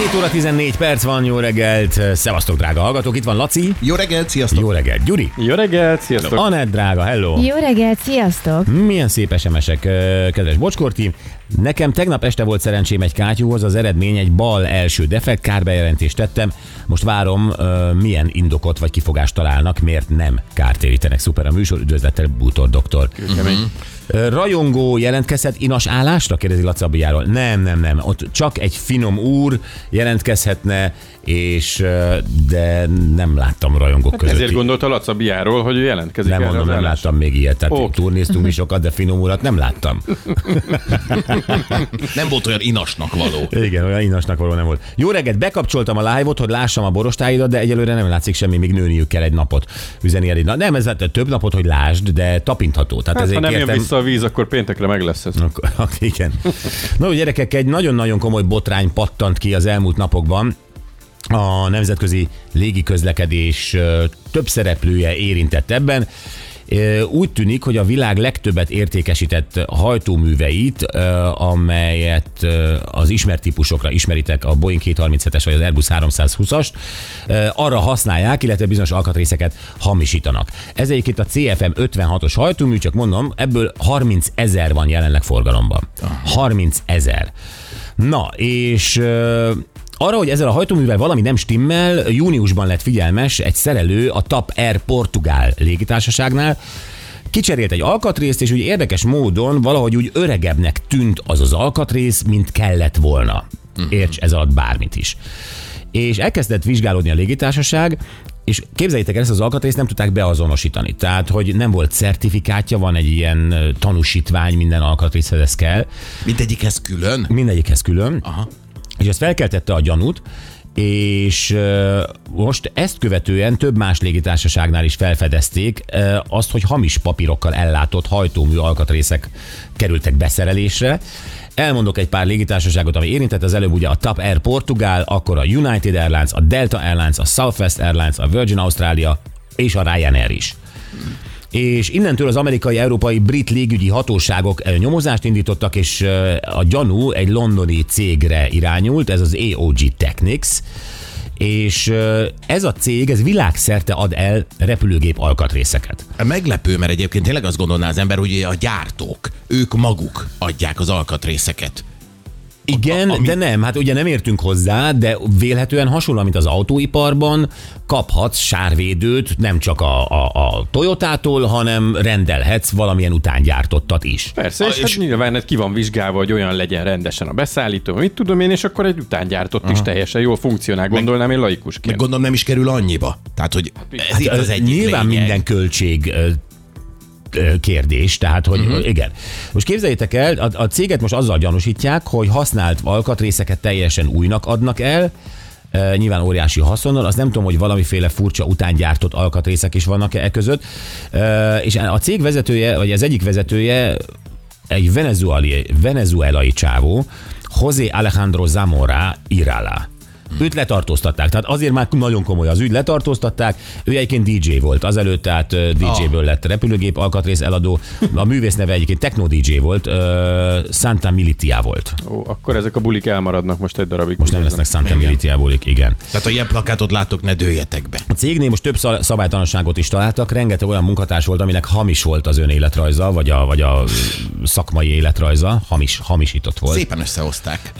7 óra 14 perc van, jó reggelt, szevasztok drága hallgatók, itt van Laci. Jó reggelt, sziasztok! Jó reggelt, Gyuri. Jó reggelt, sziasztok! Anett drága, hello. Jó reggelt, sziasztok! Milyen szép SMS-ek, ö, kedves Bocskorti. Nekem tegnap este volt szerencsém egy kátyúhoz, az eredmény egy bal első defekt, kárbejelentést tettem. Most várom, milyen indokot vagy kifogást találnak, miért nem kártérítenek. Szuper a műsor, üdvözlettel Bútor doktor. Kemény. Ö, Rajongó jelentkezhet inas állásra? Kérdezi Laci Abijáról. Nem, nem, nem. Ott csak egy finom úr jelentkezhetne, és de nem láttam rajongók között. Ezért gondolta Laca Biáról, hogy ő jelentkezik nem mondom, nem láttam még ilyet. Tehát okay. turnéztunk mi sokat, de finom urat nem láttam. Nem volt olyan inasnak való. Igen, olyan inasnak való nem volt. Jó reggelt, bekapcsoltam a live-ot, hogy lássam a borostáidat, de egyelőre nem látszik semmi, még nőniük kell egy napot. Üzeni Elina. Nem, ez hát több napot, hogy lásd, de tapintható. Tehát Hát, ha ezért nem jön kértem... vissza a víz, akkor péntekre meg lesz ez. Akkor, ak- igen. No, gyerekek, egy nagyon-nagyon komoly botrány pattant ki az elmúlt napokban. A nemzetközi légiközlekedés több szereplője érintett ebben. Úgy tűnik, hogy a világ legtöbbet értékesített hajtóműveit, amelyet az ismert típusokra ismeritek, a Boeing 237-es vagy az Airbus 320-ast, ö, arra használják, illetve bizonyos alkatrészeket hamisítanak. Ez egyébként a CFM 56-os hajtómű, csak mondom, ebből 30 ezer van jelenleg forgalomban. 30 ezer. Na, és arra, hogy ezzel a hajtóművel valami nem stimmel, júniusban lett figyelmes egy szerelő a TAP Air Portugál légitársaságnál, Kicserélt egy alkatrészt, és úgy érdekes módon valahogy úgy öregebbnek tűnt az az alkatrész, mint kellett volna. Érts ez alatt bármit is. És elkezdett vizsgálódni a légitársaság, és képzeljétek el, ezt az alkatrészt nem tudták beazonosítani. Tehát, hogy nem volt certifikátja, van egy ilyen tanúsítvány minden alkatrészhez, ez kell. Mindegyikhez külön? Mindegyikhez külön. Aha. És ez felkeltette a gyanút, és most ezt követően több más légitársaságnál is felfedezték azt, hogy hamis papírokkal ellátott hajtómű alkatrészek kerültek beszerelésre. Elmondok egy pár légitársaságot, ami érintett, az előbb ugye a TAP Air Portugál, akkor a United Airlines, a Delta Airlines, a Southwest Airlines, a Virgin Australia és a Ryanair is és innentől az amerikai, európai, brit légügyi hatóságok eh, nyomozást indítottak, és eh, a gyanú egy londoni cégre irányult, ez az AOG Technics, és eh, ez a cég, ez világszerte ad el repülőgép alkatrészeket. Meglepő, mert egyébként tényleg azt gondolná az ember, hogy a gyártók, ők maguk adják az alkatrészeket. Igen, ami- de nem, hát ugye nem értünk hozzá, de vélhetően hasonlóan, mint az autóiparban, kaphatsz sárvédőt nem csak a, a, a Toyotától, hanem rendelhetsz valamilyen utángyártottat is. Persze, és, és- hát nyilván ez ki van vizsgálva, hogy olyan legyen rendesen a beszállító, mit tudom én, és akkor egy utángyártott is teljesen jól funkcionál, gondolnám én Meg laikusként. gondolom nem is kerül annyiba. Tehát, hogy ez itt az egyik Nyilván lényeg. minden költség kérdés, tehát hogy uh-huh. igen. Most képzeljétek el, a, a céget most azzal gyanúsítják, hogy használt alkatrészeket teljesen újnak adnak el, Uh, nyilván óriási haszonnal, azt nem tudom, hogy valamiféle furcsa utángyártott alkatrészek is vannak e között. Uh, és a cég vezetője, vagy az egyik vezetője egy venezuelai, venezuelai csávó, José Alejandro Zamora Irala. Őt letartóztatták, tehát azért már nagyon komoly az ügy, letartóztatták. Ő egyébként DJ volt, azelőtt tehát DJ-ből lett repülőgép alkatrész eladó. A művész neve egyébként Techno DJ volt, ö, Santa Militia volt. Ó, akkor ezek a bulik elmaradnak most egy darabig. Most nem lesznek Santa Militiából, igen. Tehát, ha ilyen plakátot látok, ne dőljetek be. A cégnél most több szabálytalanságot is találtak, rengeteg olyan munkatárs volt, aminek hamis volt az ön életrajza, vagy a, vagy a szakmai életrajza, hamis, hamisított volt. Szépen összehozták.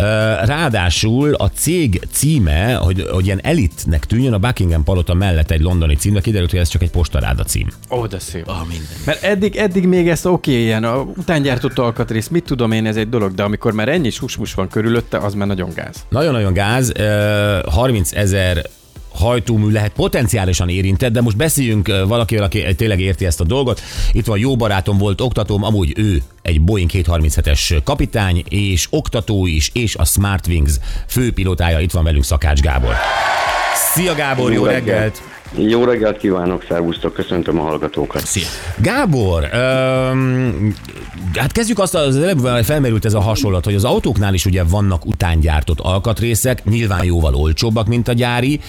Ráadásul a cég címe, hogy, hogy ilyen elitnek tűnjön, a Buckingham palota mellett egy londoni cím, de kiderült, hogy ez csak egy postaráda cím. Ó, de szép. Ah, minden. Mert eddig, eddig még ezt oké, ilyen a utángyártott alkatrész, mit tudom én, ez egy dolog, de amikor már ennyi susmus van körülötte, az már nagyon gáz. Nagyon-nagyon gáz, ö, 30 ezer hajtómű lehet potenciálisan érintett, de most beszéljünk valakivel, aki tényleg érti ezt a dolgot. Itt van jó barátom, volt oktatóm, amúgy ő egy Boeing 237-es kapitány, és oktató is, és a Smartwings főpilotája. Itt van velünk Szakács Gábor. Szia Gábor, jó, jó reggelt! Jó reggelt kívánok, szervusztok, köszöntöm a hallgatókat. Szia. Gábor, öm, hát kezdjük azt, az előbb felmerült ez a hasonlat, hogy az autóknál is ugye vannak utángyártott alkatrészek, nyilván jóval olcsóbbak, mint a gyári.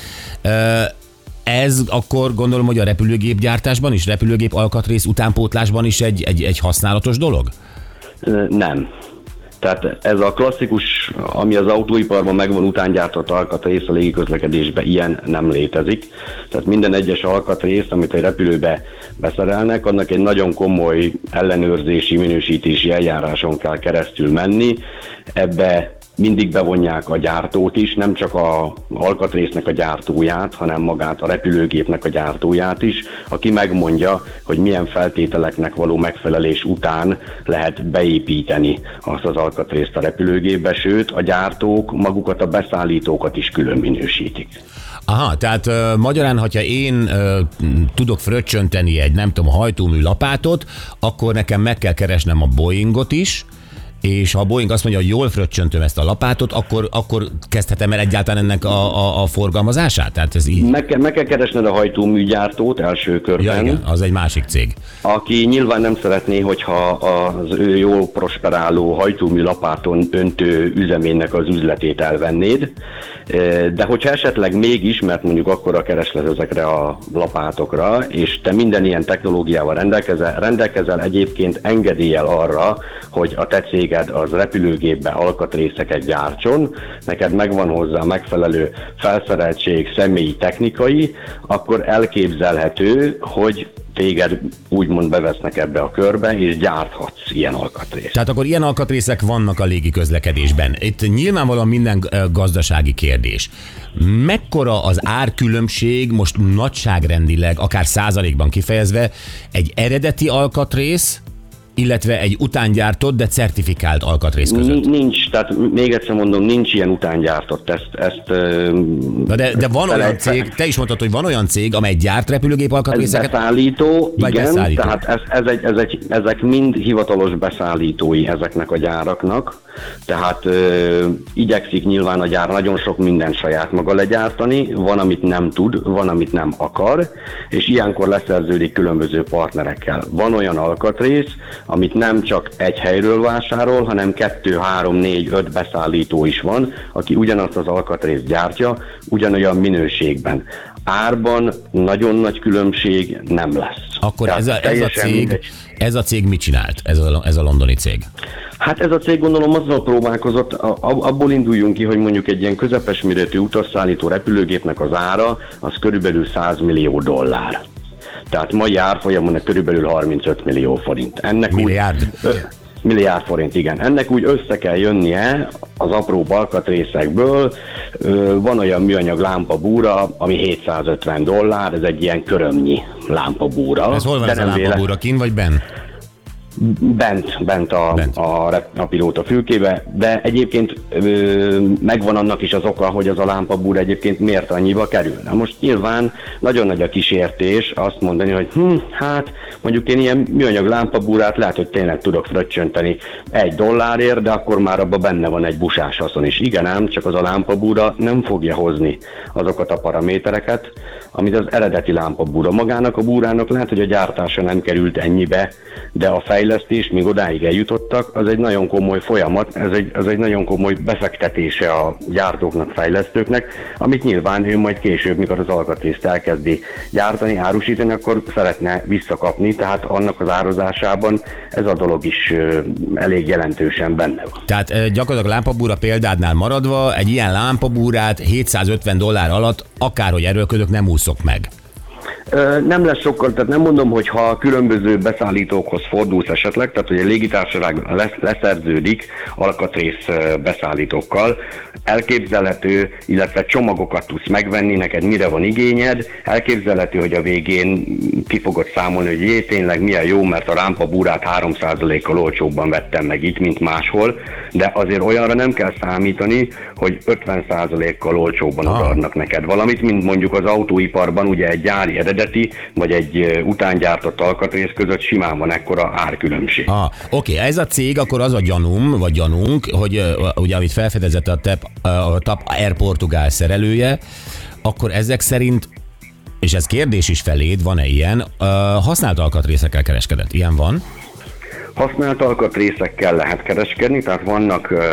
Ö, ez akkor gondolom, hogy a repülőgép gyártásban is, repülőgép alkatrész utánpótlásban is egy, egy, egy használatos dolog? Nem. Tehát ez a klasszikus, ami az autóiparban megvan utángyártott alkatrész a légiközlekedésben, ilyen nem létezik. Tehát minden egyes alkatrész, amit egy repülőbe beszerelnek, annak egy nagyon komoly ellenőrzési, minősítési eljáráson kell keresztül menni. Ebbe mindig bevonják a gyártót is, nem csak a alkatrésznek a gyártóját, hanem magát a repülőgépnek a gyártóját is, aki megmondja, hogy milyen feltételeknek való megfelelés után lehet beépíteni azt az alkatrészt a repülőgépbe, sőt a gyártók magukat a beszállítókat is külön minősítik. Aha, tehát uh, magyarán, hogyha én uh, tudok fröccsönteni egy, nem tudom, hajtómű lapátot, akkor nekem meg kell keresnem a Boeingot is, és ha a Boeing azt mondja, hogy jól fröccsöntöm ezt a lapátot, akkor, akkor kezdhetem el egyáltalán ennek a, a, a forgalmazását? Tehát ez így... Meg kell, meg kell keresned a hajtóműgyártót első körben. Ja, igen, az egy másik cég. aki nyilván nem szeretné, hogyha az ő jól prosperáló hajtómű lapáton öntő üzemének az üzletét elvennéd, Eh, de hogyha esetleg mégis, mert mondjuk akkor a kereslet ezekre a lapátokra, és te minden ilyen technológiával rendelkezel, rendelkezel egyébként engedéllyel arra, hogy a te céged az repülőgépbe alkatrészeket gyártson, neked megvan hozzá megfelelő felszereltség, személyi, technikai, akkor elképzelhető, hogy téged úgymond bevesznek ebbe a körbe, és gyárthatsz ilyen alkatrészt. Tehát akkor ilyen alkatrészek vannak a légi közlekedésben. Itt nyilvánvalóan minden gazdasági kérdés. Mekkora az árkülönbség most nagyságrendileg, akár százalékban kifejezve, egy eredeti alkatrész, illetve egy utángyártott, de certifikált alkatrész között? Ni- Nincs, tehát még egyszer mondom, nincs ilyen utángyártott. Ezt, ezt Na de, de van olyan cég, te is mondtad, hogy van olyan cég, amely gyárt repülőgép Ez alkatrészeket. beszállító, Vagy igen, beszállító. tehát ez, ez egy, ez egy, ezek mind hivatalos beszállítói ezeknek a gyáraknak, tehát ö, igyekszik nyilván a gyár nagyon sok mindent saját maga legyártani, van, amit nem tud, van, amit nem akar, és ilyenkor leszerződik különböző partnerekkel. Van olyan alkatrész, amit nem csak egy helyről vásárol, hanem kettő, három, négy, öt beszállító is van, aki ugyanazt az alkatrészt gyártja, ugyanolyan minőségben. Árban nagyon nagy különbség nem lesz. Akkor Tehát ez a, ez a cég, mindegy. ez a cég mit csinált? Ez a, ez a londoni cég. Hát ez a cég gondolom azzal próbálkozott, abból induljunk ki, hogy mondjuk egy ilyen közepes méretű utasszállító repülőgépnek az ára az körülbelül 100 millió dollár. Tehát mai árfolyamon körülbelül 35 millió forint. Ennek Milliárd? Úgy, milliárd forint, igen. Ennek úgy össze kell jönnie az apró alkatrészekből. Ö, Van olyan műanyag lámpabúra, ami 750 dollár, ez egy ilyen körömnyi lámpabúra. Ez hol van ez a nem véle- lámpabúra? Kin vagy ben? Bent, bent a, Bent. a, rep- a pilóta fülkébe, de egyébként ö, megvan annak is az oka, hogy az a lámpabúr egyébként miért annyiba kerül. Na most nyilván nagyon nagy a kísértés azt mondani, hogy hm, hát mondjuk én ilyen műanyag lámpabúrát lehet, hogy tényleg tudok fröccsönteni egy dollárért, de akkor már abban benne van egy busás haszon is. Igen ám, csak az a lámpabúra nem fogja hozni azokat a paramétereket, amit az eredeti lámpabúra. Magának a búrának lehet, hogy a gyártása nem került ennyibe, de a fejlesztés, míg odáig eljutottak, az egy nagyon komoly folyamat, ez egy, ez egy nagyon komoly befektetése a gyártóknak, fejlesztőknek, amit nyilván ő majd később, mikor az alkatrészt elkezdi gyártani, árusítani, akkor szeretne visszakapni, tehát annak az árazásában ez a dolog is elég jelentősen benne van. Tehát eh, gyakorlatilag lámpabúra példádnál maradva, egy ilyen lámpabúrát 750 dollár alatt, akárhogy erőlködök, nem úszok meg. Nem lesz sokkal, tehát nem mondom, hogy ha különböző beszállítókhoz fordulsz esetleg, tehát hogy egy légitársaság lesz, leszerződik alkatrész beszállítókkal, elképzelhető, illetve csomagokat tudsz megvenni, neked mire van igényed, elképzelhető, hogy a végén ki fogod számolni, hogy jé, tényleg milyen jó, mert a rámpabúrát 3%-kal olcsóbban vettem meg itt, mint máshol, de azért olyanra nem kell számítani, hogy 50%-kal olcsóbban Ah. odaadnak neked valamit, mint mondjuk az autóiparban ugye egy gyári eredeti, vagy egy utángyártott alkatrész között simán van ekkora árkülönbség. Ah, oké, ez a cég, akkor az a gyanúm, vagy gyanunk, hogy ugye, amit felfedezett a, TEP, a TAP Air Portugál szerelője, akkor ezek szerint és ez kérdés is feléd, van-e ilyen, használt alkatrészekkel kereskedett? Ilyen van? Használt alkatrészekkel lehet kereskedni, tehát vannak ö,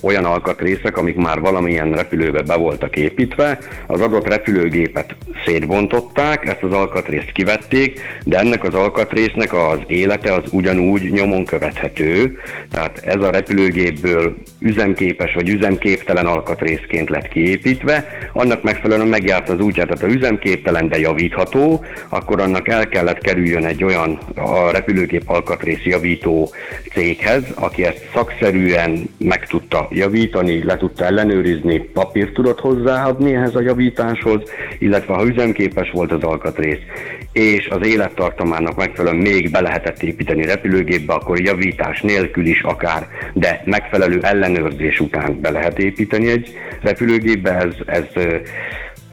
olyan alkatrészek, amik már valamilyen repülőbe be voltak építve, az adott repülőgépet szétbontották, ezt az alkatrészt kivették, de ennek az alkatrésznek az élete az ugyanúgy nyomon követhető, tehát ez a repülőgépből üzemképes vagy üzemképtelen alkatrészként lett kiépítve, annak megfelelően megjárt az útját, tehát a üzemképtelen, de javítható, akkor annak el kellett kerüljön egy olyan a repülőgép alkatrész javító céghez, aki ezt szakszerűen meg tudta javítani, le tudta ellenőrizni, papírt tudott hozzáadni ehhez a javításhoz, illetve ha üzemképes volt az alkatrész, és az élettartamának megfelelően még be lehetett építeni repülőgépbe, akkor javítás nélkül is akár, de megfelelő ellenőrzés után be lehet építeni egy repülőgépbe, ez, ez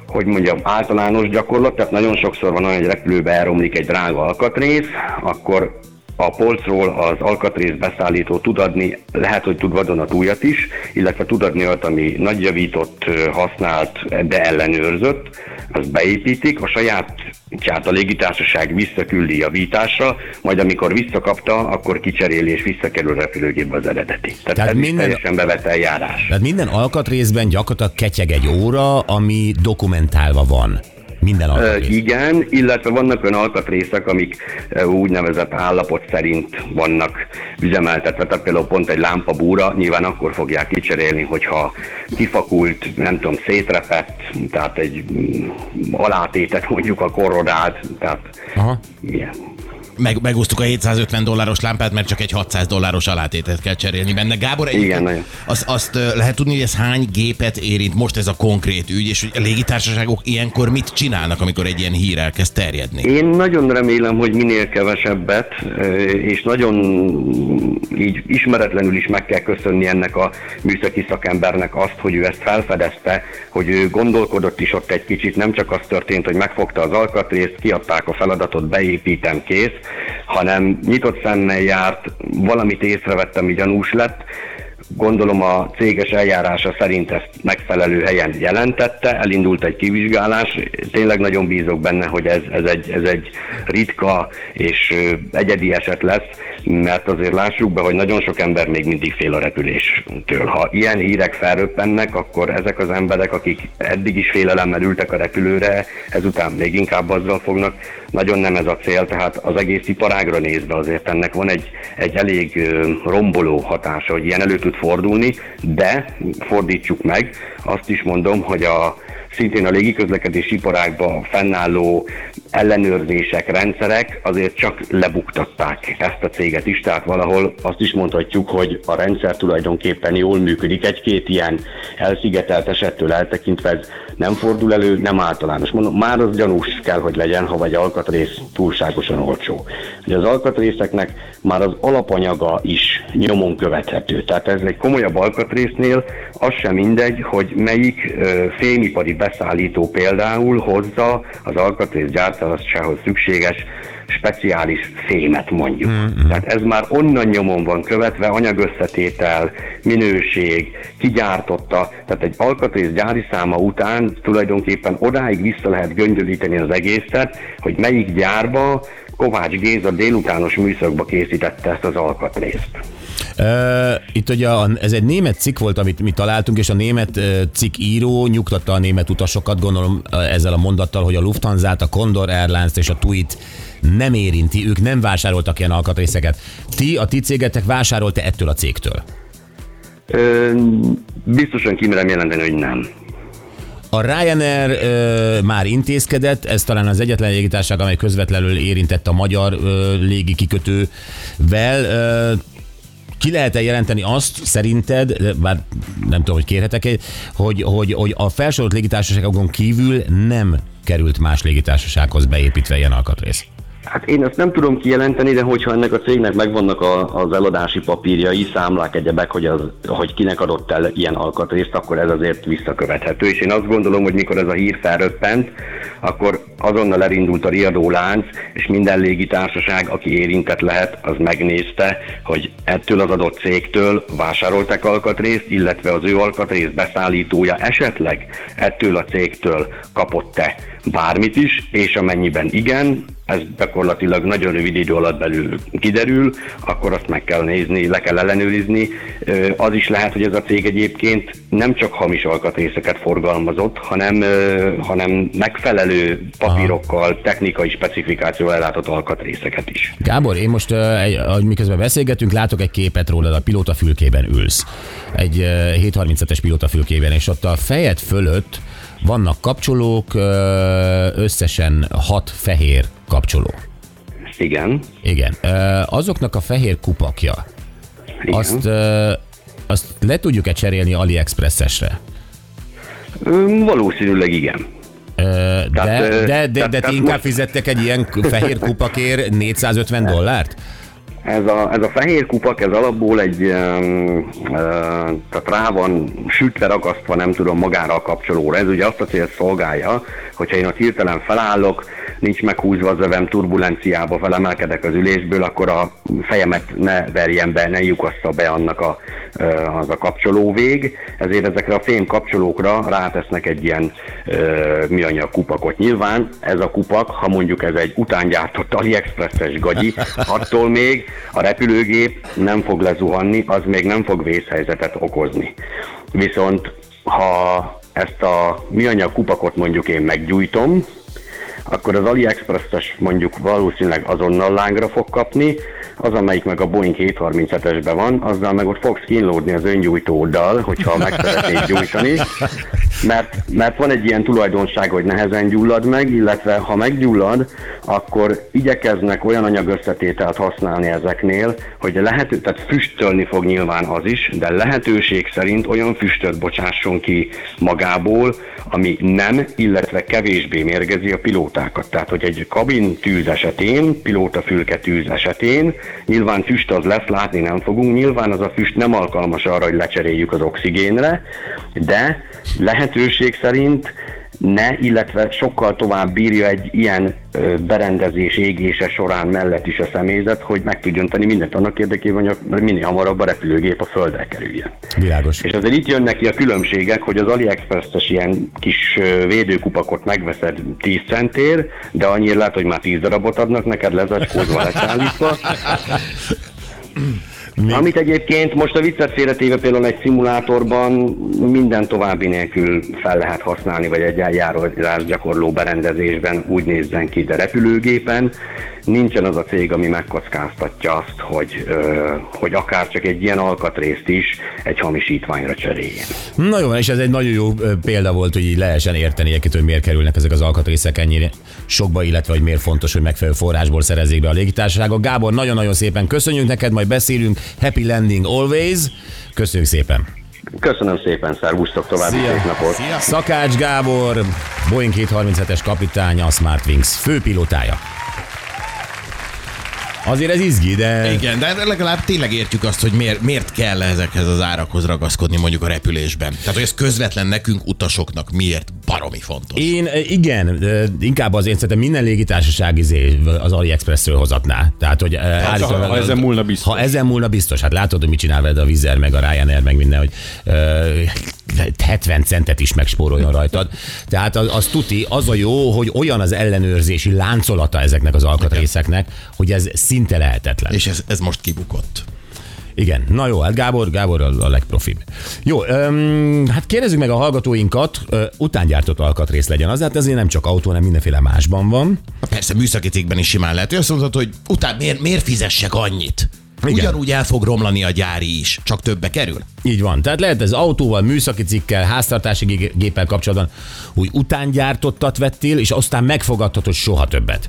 hogy mondjam, általános gyakorlat, tehát nagyon sokszor van olyan, hogy repülőbe elromlik egy drága alkatrész, akkor a polcról az alkatrész beszállító tud adni, lehet, hogy tud vadonatújat is, illetve tud adni olyat, ami nagyjavított, használt, de ellenőrzött, azt beépítik, a saját tehát a légitársaság visszaküldi javításra, majd amikor visszakapta, akkor kicseréli és visszakerül a repülőgépbe az eredeti. Tehát, Tehát ez minden... teljesen bevett eljárás. Tehát minden alkatrészben gyakorlatilag ketyeg egy óra, ami dokumentálva van. Minden alkatrész. Igen, illetve vannak olyan alkatrészek, amik úgynevezett állapot szerint vannak üzemeltetve, tehát például pont egy lámpabúra nyilván akkor fogják kicserélni, hogyha kifakult, nem tudom, szétrepett, tehát egy mm, alátétet mondjuk a korrodált, tehát Aha. ilyen. Meg, megúsztuk a 750 dolláros lámpát, mert csak egy 600 dolláros alátétet kell cserélni benne. Gábor, Igen, nagyon. azt, azt lehet tudni, hogy ez hány gépet érint most ez a konkrét ügy, és hogy a légitársaságok ilyenkor mit csinálnak, amikor egy ilyen hír elkezd terjedni? Én nagyon remélem, hogy minél kevesebbet, és nagyon így ismeretlenül is meg kell köszönni ennek a műszaki szakembernek azt, hogy ő ezt felfedezte, hogy ő gondolkodott is ott egy kicsit, nem csak az történt, hogy megfogta az alkatrészt, kiadták a feladatot, beépítem, kész, hanem nyitott szemmel járt, valamit észrevett, ami gyanús lett, Gondolom a céges eljárása szerint ezt megfelelő helyen jelentette, elindult egy kivizsgálás. Tényleg nagyon bízok benne, hogy ez, ez, egy, ez egy ritka és egyedi eset lesz, mert azért lássuk be, hogy nagyon sok ember még mindig fél a repüléstől. Ha ilyen hírek felröppennek, akkor ezek az emberek, akik eddig is félelemmel ültek a repülőre, ezután még inkább azzal fognak. Nagyon nem ez a cél, tehát az egész iparágra nézve azért ennek van egy, egy elég romboló hatása, hogy ilyen elő tud fordulni, de fordítsuk meg, azt is mondom, hogy a szintén a légiközlekedés iparágban fennálló ellenőrzések, rendszerek azért csak lebuktatták ezt a céget is, tehát valahol azt is mondhatjuk, hogy a rendszer tulajdonképpen jól működik. Egy-két ilyen elszigetelt esettől eltekintve ez nem fordul elő, nem általános. Mondom, már az gyanús kell, hogy legyen, ha vagy alkatrész túlságosan olcsó. Ugye az alkatrészeknek már az alapanyaga is nyomon követhető. Tehát ez egy komolyabb alkatrésznél az sem mindegy, hogy melyik fémipari beszállító például hozza az alkatrész gyártásához szükséges speciális fémet mondjuk. Mm-hmm. Tehát ez már onnan nyomon van követve, anyagösszetétel, minőség, kigyártotta, tehát egy alkatrész gyári száma után tulajdonképpen odáig vissza lehet göngyölíteni az egészet, hogy melyik gyárba Kovács Géza délutános műszakba készítette ezt az alkatrészt. Itt ugye a, ez egy német cikk volt, amit mi találtunk, és a német cikk író nyugtatta a német utasokat, gondolom ezzel a mondattal, hogy a Lufthansa-t, a Condor Airlines-t és a TUI-t nem érinti, ők nem vásároltak ilyen alkatrészeket. Ti, a ti cégetek vásárolta ettől a cégtől? Ö, biztosan kimerem jelenteni, hogy nem. A Ryanair ö, már intézkedett, ez talán az egyetlen légitársaság, amely közvetlenül érintett a magyar ö, légi kikötővel. Ö, ki lehet-e jelenteni azt szerinted, bár nem tudom, hogy kérhetek hogy, hogy, hogy a felsorolt légitársaságokon kívül nem került más légitársasághoz beépítve ilyen alkatrész? Hát én ezt nem tudom kijelenteni, de hogyha ennek a cégnek megvannak a, az eladási papírjai, számlák, egyebek, hogy, az, hogy kinek adott el ilyen alkatrészt, akkor ez azért visszakövethető. És én azt gondolom, hogy mikor ez a hír felröppent, akkor azonnal elindult a riadó lánc, és minden légitársaság, aki érintett lehet, az megnézte, hogy ettől az adott cégtől vásároltak alkatrészt, illetve az ő alkatrész beszállítója esetleg ettől a cégtől kapott-e bármit is, és amennyiben igen, ez gyakorlatilag nagyon rövid idő alatt belül kiderül, akkor azt meg kell nézni, le kell ellenőrizni. Az is lehet, hogy ez a cég egyébként nem csak hamis alkatrészeket forgalmazott, hanem, hanem megfelelő papírokkal, technikai specifikációval ellátott alkatrészeket is. Gábor, én most, ahogy miközben beszélgetünk, látok egy képet rólad, a pilótafülkében ülsz. Egy uh, 737-es pilótafülkében, és ott a fejed fölött vannak kapcsolók, összesen hat fehér kapcsoló. Igen. Igen. Azoknak a fehér kupakja, igen. azt, azt le tudjuk-e cserélni AliExpress-esre? Valószínűleg igen. De, Tehát, de, de, de, de ti tehát inkább most- fizettek egy ilyen fehér kupakért 450 dollárt? Ez a, ez a fehér kupak, ez alapból egy, um, uh, tehát rá van sütve, ragasztva, nem tudom, magára a kapcsolóra. Ez ugye azt a célt szolgálja, hogyha én ott hirtelen felállok, nincs meghúzva az övem, turbulenciába felemelkedek az ülésből, akkor a fejemet ne verjen be, ne lyukassza be annak a, az a kapcsolóvég. Ezért ezekre a fém kapcsolókra rátesznek egy ilyen uh, műanyag kupakot. Nyilván ez a kupak, ha mondjuk ez egy utángyártott AliExpress-es gagyi, attól még a repülőgép nem fog lezuhanni, az még nem fog vészhelyzetet okozni. Viszont ha ezt a műanyag kupakot mondjuk én meggyújtom, akkor az AliExpress-es mondjuk valószínűleg azonnal lángra fog kapni, az, amelyik meg a Boeing 737-esben van, azzal meg ott fogsz kínlódni az öngyújtóddal, hogyha meg szeretnéd gyújtani, mert, mert van egy ilyen tulajdonság, hogy nehezen gyullad meg, illetve ha meggyullad, akkor igyekeznek olyan anyagösszetételt használni ezeknél, hogy lehető, tehát füstölni fog nyilván az is, de lehetőség szerint olyan füstöt bocsásson ki magából, ami nem, illetve kevésbé mérgezi a pilótákat. Tehát, hogy egy kabin tűz esetén, pilótafülke tűz esetén, nyilván füst az lesz, látni nem fogunk, nyilván az a füst nem alkalmas arra, hogy lecseréljük az oxigénre, de lehetőség szerint ne, illetve sokkal tovább bírja egy ilyen berendezés égése során mellett is a személyzet, hogy meg tudjon tenni mindent annak érdekében, hogy minél hamarabb a repülőgép a földre kerüljön. Világos. És azért itt jönnek ki a különbségek, hogy az AliExpress-es ilyen kis védőkupakot megveszed 10 centér, de annyira lehet, hogy már 10 darabot adnak neked lezacskózva, leszállítva. Amit egyébként most a viccet félretéve például egy szimulátorban minden további nélkül fel lehet használni, vagy egy eljárás gyakorló berendezésben úgy nézzen ki, de repülőgépen nincsen az a cég, ami megkockáztatja azt, hogy, ö, hogy akár csak egy ilyen alkatrészt is egy hamisítványra cseréljen. Na jó, és ez egy nagyon jó példa volt, hogy így lehessen érteni egyébként, hogy miért kerülnek ezek az alkatrészek ennyire sokba, illetve hogy miért fontos, hogy megfelelő forrásból szerezzék be a légitársaságok. Gábor, nagyon-nagyon szépen köszönjük neked, majd beszélünk. Happy landing always. Köszönjük szépen. Köszönöm szépen, szervusztok további szép napot! Szia! Szakács Gábor, Boeing 737-es kapitánya, a Smartwings főpilotája. Azért ez izgi, de... Igen, de legalább tényleg értjük azt, hogy miért, miért kell ezekhez az árakhoz ragaszkodni mondjuk a repülésben. Tehát, hogy ez közvetlen nekünk utasoknak miért baromi fontos. Én eh, igen, inkább az én szerintem minden légitársaság izé az AliExpressről hozatná. Tehát, hogy eh, állítólag- ha ezen múlna biztos. Ha ezen múlna biztos. Hát látod, hogy mit csinál veled a Vizer, meg a Ryanair, meg minden, hogy uh, 70 centet is megspóroljon rajtad. Tehát az, az tuti, az a jó, hogy olyan az ellenőrzési láncolata ezeknek az alkatrészeknek, hogy ez szinte lehetetlen. És ez, ez most kibukott. Igen, na jó, hát Gábor, Gábor a, a legprofibb. Jó, öm, hát kérdezzük meg a hallgatóinkat, ö, utángyártott alkatrész legyen az, hát ezért nem csak autó, hanem mindenféle másban van. Na Persze műszaki cégben is simán lehet. Ő azt mondhatod, hogy utána miért, miért fizessek annyit? Igen. Ugyanúgy el fog romlani a gyári is, csak többe kerül. Így van. Tehát lehet ez autóval, műszaki cikkel, háztartási gé- géppel kapcsolatban, úgy utángyártottat vettél, és aztán megfogadhatod soha többet.